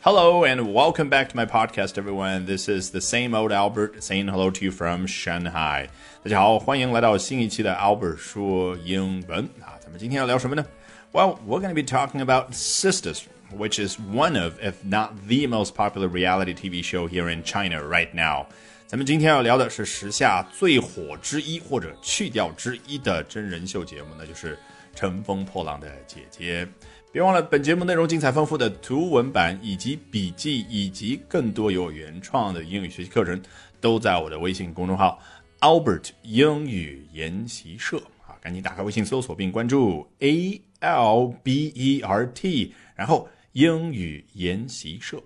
Hello and welcome back to my podcast, everyone. This is the same old Albert saying hello to you from Shanghai. 大家好，欢迎来到新一期的 Albert 说英文啊。咱们今天要聊什么呢？Well, we're going to be talking about Sisters, which is one of, if not the most popular reality TV show here in China right now. 咱们今天要聊的是时下最火之一或者去掉之一的真人秀节目，那就是《乘风破浪的姐姐》。 别忘了，本节目内容精彩丰富的图文版以及笔记，以及更多有原创的英语学习课程，都在我的微信公众号 Albert 英语研习社啊！赶紧打开微信搜索并关注 A L B E R T，然后英语研习社。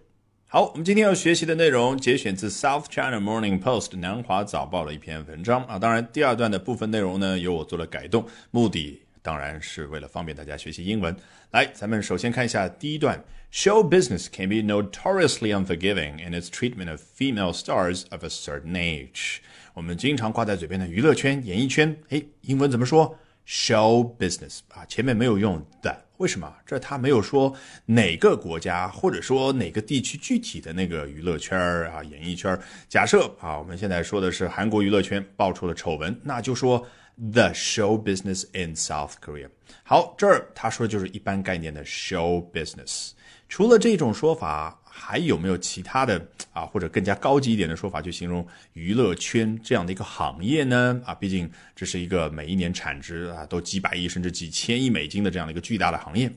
好，我们今天要学习的内容节选自 South China Morning Post 南华早报的一篇文章啊。当然，第二段的部分内容呢，由我做了改动，目的。当然是为了方便大家学习英文。来，咱们首先看一下第一段。Show business can be notoriously unforgiving in its treatment of female stars of a certain age。我们经常挂在嘴边的娱乐圈、演艺圈，哎，英文怎么说？Show business 啊，前面没有用的，为什么？这他没有说哪个国家或者说哪个地区具体的那个娱乐圈啊、演艺圈。假设啊，我们现在说的是韩国娱乐圈爆出了丑闻，那就说。The show business in South Korea。好，这儿他说的就是一般概念的 show business。除了这种说法，还有没有其他的啊，或者更加高级一点的说法去形容娱乐圈这样的一个行业呢？啊，毕竟这是一个每一年产值啊都几百亿甚至几千亿美金的这样的一个巨大的行业。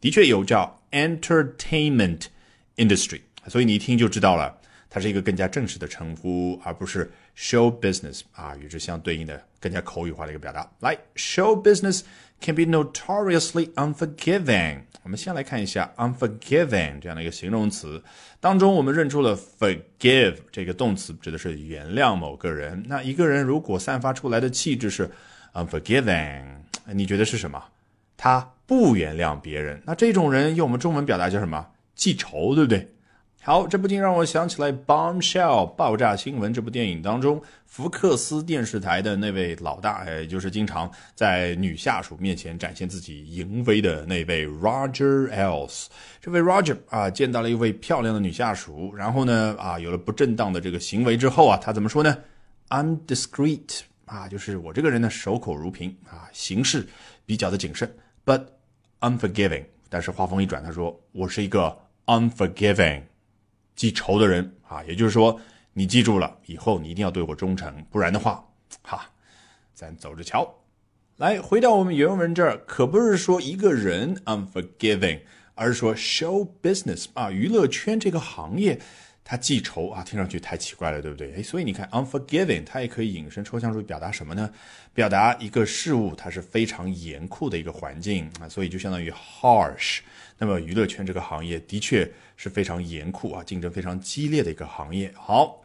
的确有叫 entertainment industry，所以你一听就知道了。它是一个更加正式的称呼，而不是 show business 啊，与之相对应的更加口语化的一个表达。来，show business can be notoriously unforgiving。我们先来看一下 unforgiving 这样的一个形容词当中，我们认出了 forgive 这个动词，指的是原谅某个人。那一个人如果散发出来的气质是 unforgiving，你觉得是什么？他不原谅别人。那这种人用我们中文表达叫什么？记仇，对不对？好，这不禁让我想起来《Bombshell》爆炸新闻这部电影当中，福克斯电视台的那位老大，也就是经常在女下属面前展现自己淫威的那位 Roger Ailes。这位 Roger 啊，见到了一位漂亮的女下属，然后呢，啊，有了不正当的这个行为之后啊，他怎么说呢？I'm discreet 啊，就是我这个人呢，守口如瓶啊，行事比较的谨慎，but unforgiving。但是话锋一转，他说我是一个 unforgiving。记仇的人啊，也就是说，你记住了，以后你一定要对我忠诚，不然的话，哈，咱走着瞧。来，回到我们原文这儿，可不是说一个人 unforgiving，而是说 show business 啊，娱乐圈这个行业，他记仇啊，听上去太奇怪了，对不对？哎，所以你看 unforgiving，它也可以引申抽象出表达什么呢？表达一个事物它是非常严酷的一个环境啊，所以就相当于 harsh。那么娱乐圈这个行业的确是非常严酷啊，竞争非常激烈的一个行业。好，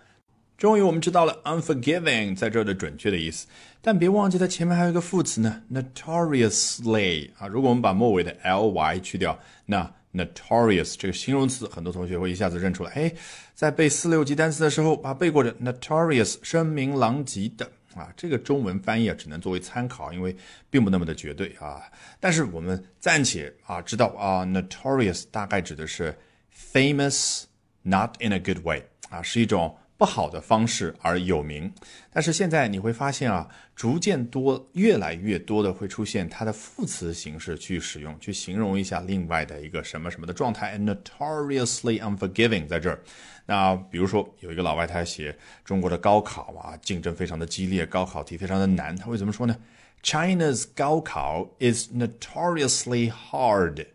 终于我们知道了 unforgiving 在这儿的准确的意思，但别忘记它前面还有一个副词呢，notoriously 啊。如果我们把末尾的 ly 去掉，那 notorious 这个形容词，很多同学会一下子认出来。哎，在背四六级单词的时候，把背过的 notorious 声名狼藉的。啊，这个中文翻译啊，只能作为参考，因为并不那么的绝对啊。但是我们暂且啊知道啊，notorious 大概指的是 famous not in a good way 啊，是一种。不好的方式而有名，但是现在你会发现啊，逐渐多、越来越多的会出现它的副词形式去使用，去形容一下另外的一个什么什么的状态。Notoriously unforgiving 在这儿，那比如说有一个老外他写中国的高考啊，竞争非常的激烈，高考题非常的难，他会怎么说呢？China's 高考 is notoriously hard。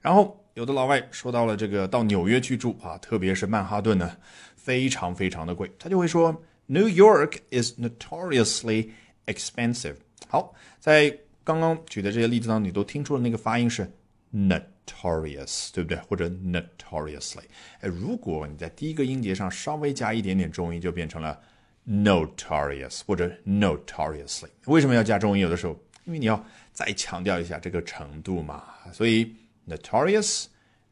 然后有的老外说到了这个到纽约去住啊，特别是曼哈顿呢。非常非常的贵，他就会说 New York is notoriously expensive。好，在刚刚举的这些例子当中，你都听出了那个发音是 notorious，对不对？或者 notoriously。哎，如果你在第一个音节上稍微加一点点重音，就变成了 notorious 或者 notoriously。为什么要加重音？有的时候，因为你要再强调一下这个程度嘛。所以 notorious、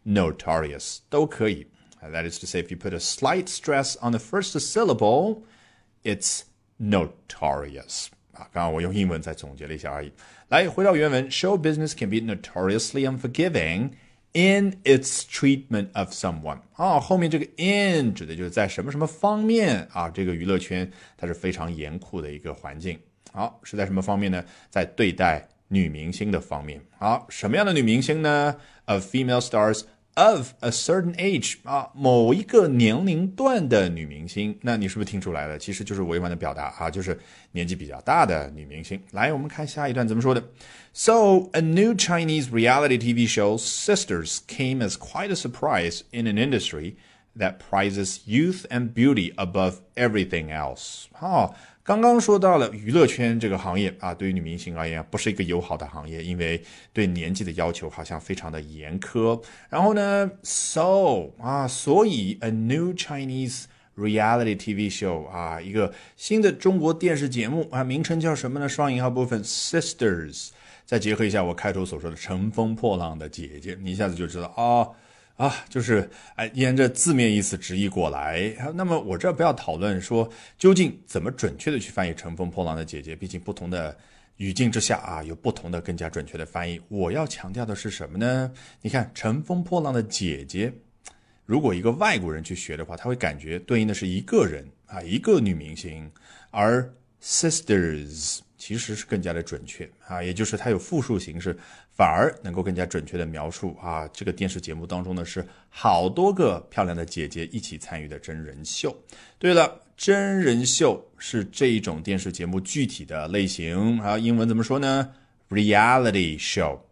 notorious 都可以。That is to say, if you put a slight stress on the first syllable, it's notorious. 啊，刚刚我用英文再总结了一下而已。来，回到原文，show business can be notoriously unforgiving in its treatment of someone 啊，后面这个 in 指的就是在什么什么方面啊，这个娱乐圈它是非常严酷的一个环境。好，是在什么方面呢？在对待女明星的方面。好，什么样的女明星呢？Of female stars of a certain age 啊，某一个年龄段的女明星。那你是不是听出来了？其实就是委婉的表达啊，就是年纪比较大的女明星。来，我们看下一段怎么说的。So, a new Chinese reality TV show, Sisters, came as quite a surprise in an industry that prizes youth and beauty above everything else. 好， 刚刚说到了娱乐圈这个行业啊，对于女明星而言不是一个友好的行业，因为对年纪的要求好像非常的严苛。然后呢，so 啊，所以 a new Chinese reality TV show 啊，一个新的中国电视节目啊，名称叫什么呢？双引号部分 Sisters。再结合一下我开头所说的“乘风破浪的姐姐”，你一下子就知道啊啊，就是哎，沿着字面意思直译过来。那么我这不要讨论说究竟怎么准确的去翻译“乘风破浪的姐姐”，毕竟不同的语境之下啊，有不同的更加准确的翻译。我要强调的是什么呢？你看“乘风破浪的姐姐”，如果一个外国人去学的话，他会感觉对应的是一个人啊，一个女明星，而 sisters。其实是更加的准确啊，也就是它有复数形式，反而能够更加准确的描述啊，这个电视节目当中呢是好多个漂亮的姐姐一起参与的真人秀。对了，真人秀是这一种电视节目具体的类型还有，英文怎么说呢？Reality show。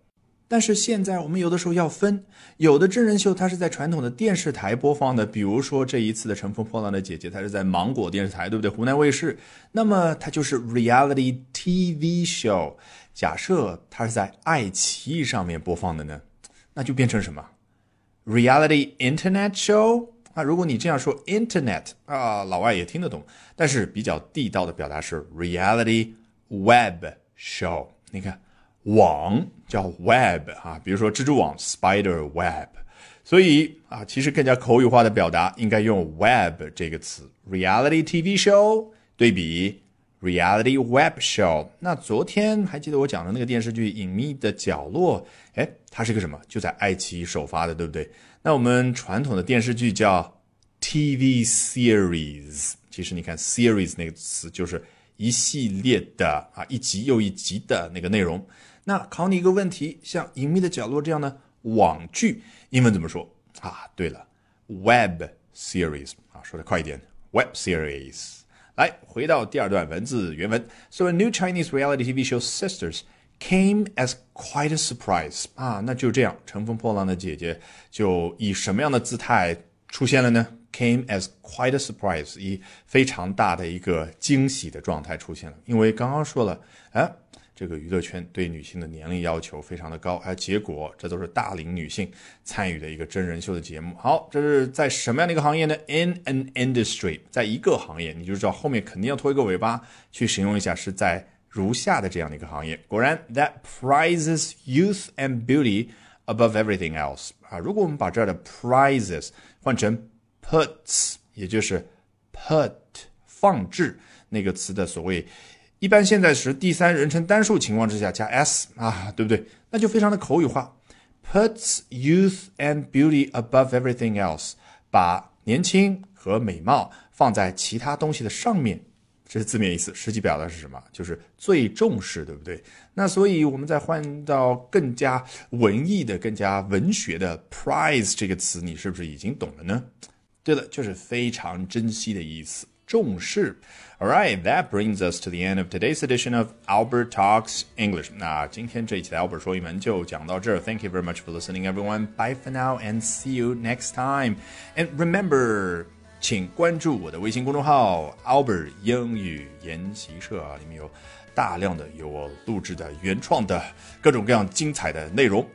但是现在我们有的时候要分，有的真人秀它是在传统的电视台播放的，比如说这一次的《乘风破浪的姐姐》，它是在芒果电视台，对不对？湖南卫视，那么它就是 reality TV show。假设它是在爱奇艺上面播放的呢，那就变成什么？reality internet show 啊？如果你这样说，internet 啊，老外也听得懂，但是比较地道的表达是 reality web show。你看。网叫 web 啊，比如说蜘蛛网 spider web，所以啊，其实更加口语化的表达应该用 web 这个词。reality TV show 对比 reality web show。那昨天还记得我讲的那个电视剧《隐秘的角落》？哎，它是个什么？就在爱奇艺首发的，对不对？那我们传统的电视剧叫 TV series。其实你看 series 那个词就是一系列的啊，一集又一集的那个内容。那考你一个问题，像《隐秘的角落》这样的网剧，英文怎么说啊？对了，web series 啊，说的快一点，web series。来，回到第二段文字原文。So a new Chinese reality TV show Sisters came as quite a surprise 啊，那就这样，乘风破浪的姐姐就以什么样的姿态出现了呢？Came as quite a surprise，以非常大的一个惊喜的状态出现了，因为刚刚说了，哎。这个娱乐圈对女性的年龄要求非常的高，而结果这都是大龄女性参与的一个真人秀的节目。好，这是在什么样的一个行业呢？In an industry，在一个行业，你就知道后面肯定要拖一个尾巴去形容一下，是在如下的这样的一个行业。果然，that prizes youth and beauty above everything else。啊，如果我们把这儿的 prizes 换成 puts，也就是 put 放置那个词的所谓。一般现在时第三人称单数情况之下加 s 啊，对不对？那就非常的口语化，puts youth and beauty above everything else，把年轻和美貌放在其他东西的上面，这是字面意思。实际表达是什么？就是最重视，对不对？那所以我们再换到更加文艺的、更加文学的 prize 这个词，你是不是已经懂了呢？对了，就是非常珍惜的意思。重视。All right, that brings us to the end of today's edition of Albert Talks English. 那今天这一期的 Albert 说英文就讲到这儿。Thank you very much for listening, everyone. Bye for now, and see you next time. And remember. 请关注我的微信公众号 Albert 英语研习社啊，里面有大量的有我录制的原创的各种各样精彩的内容。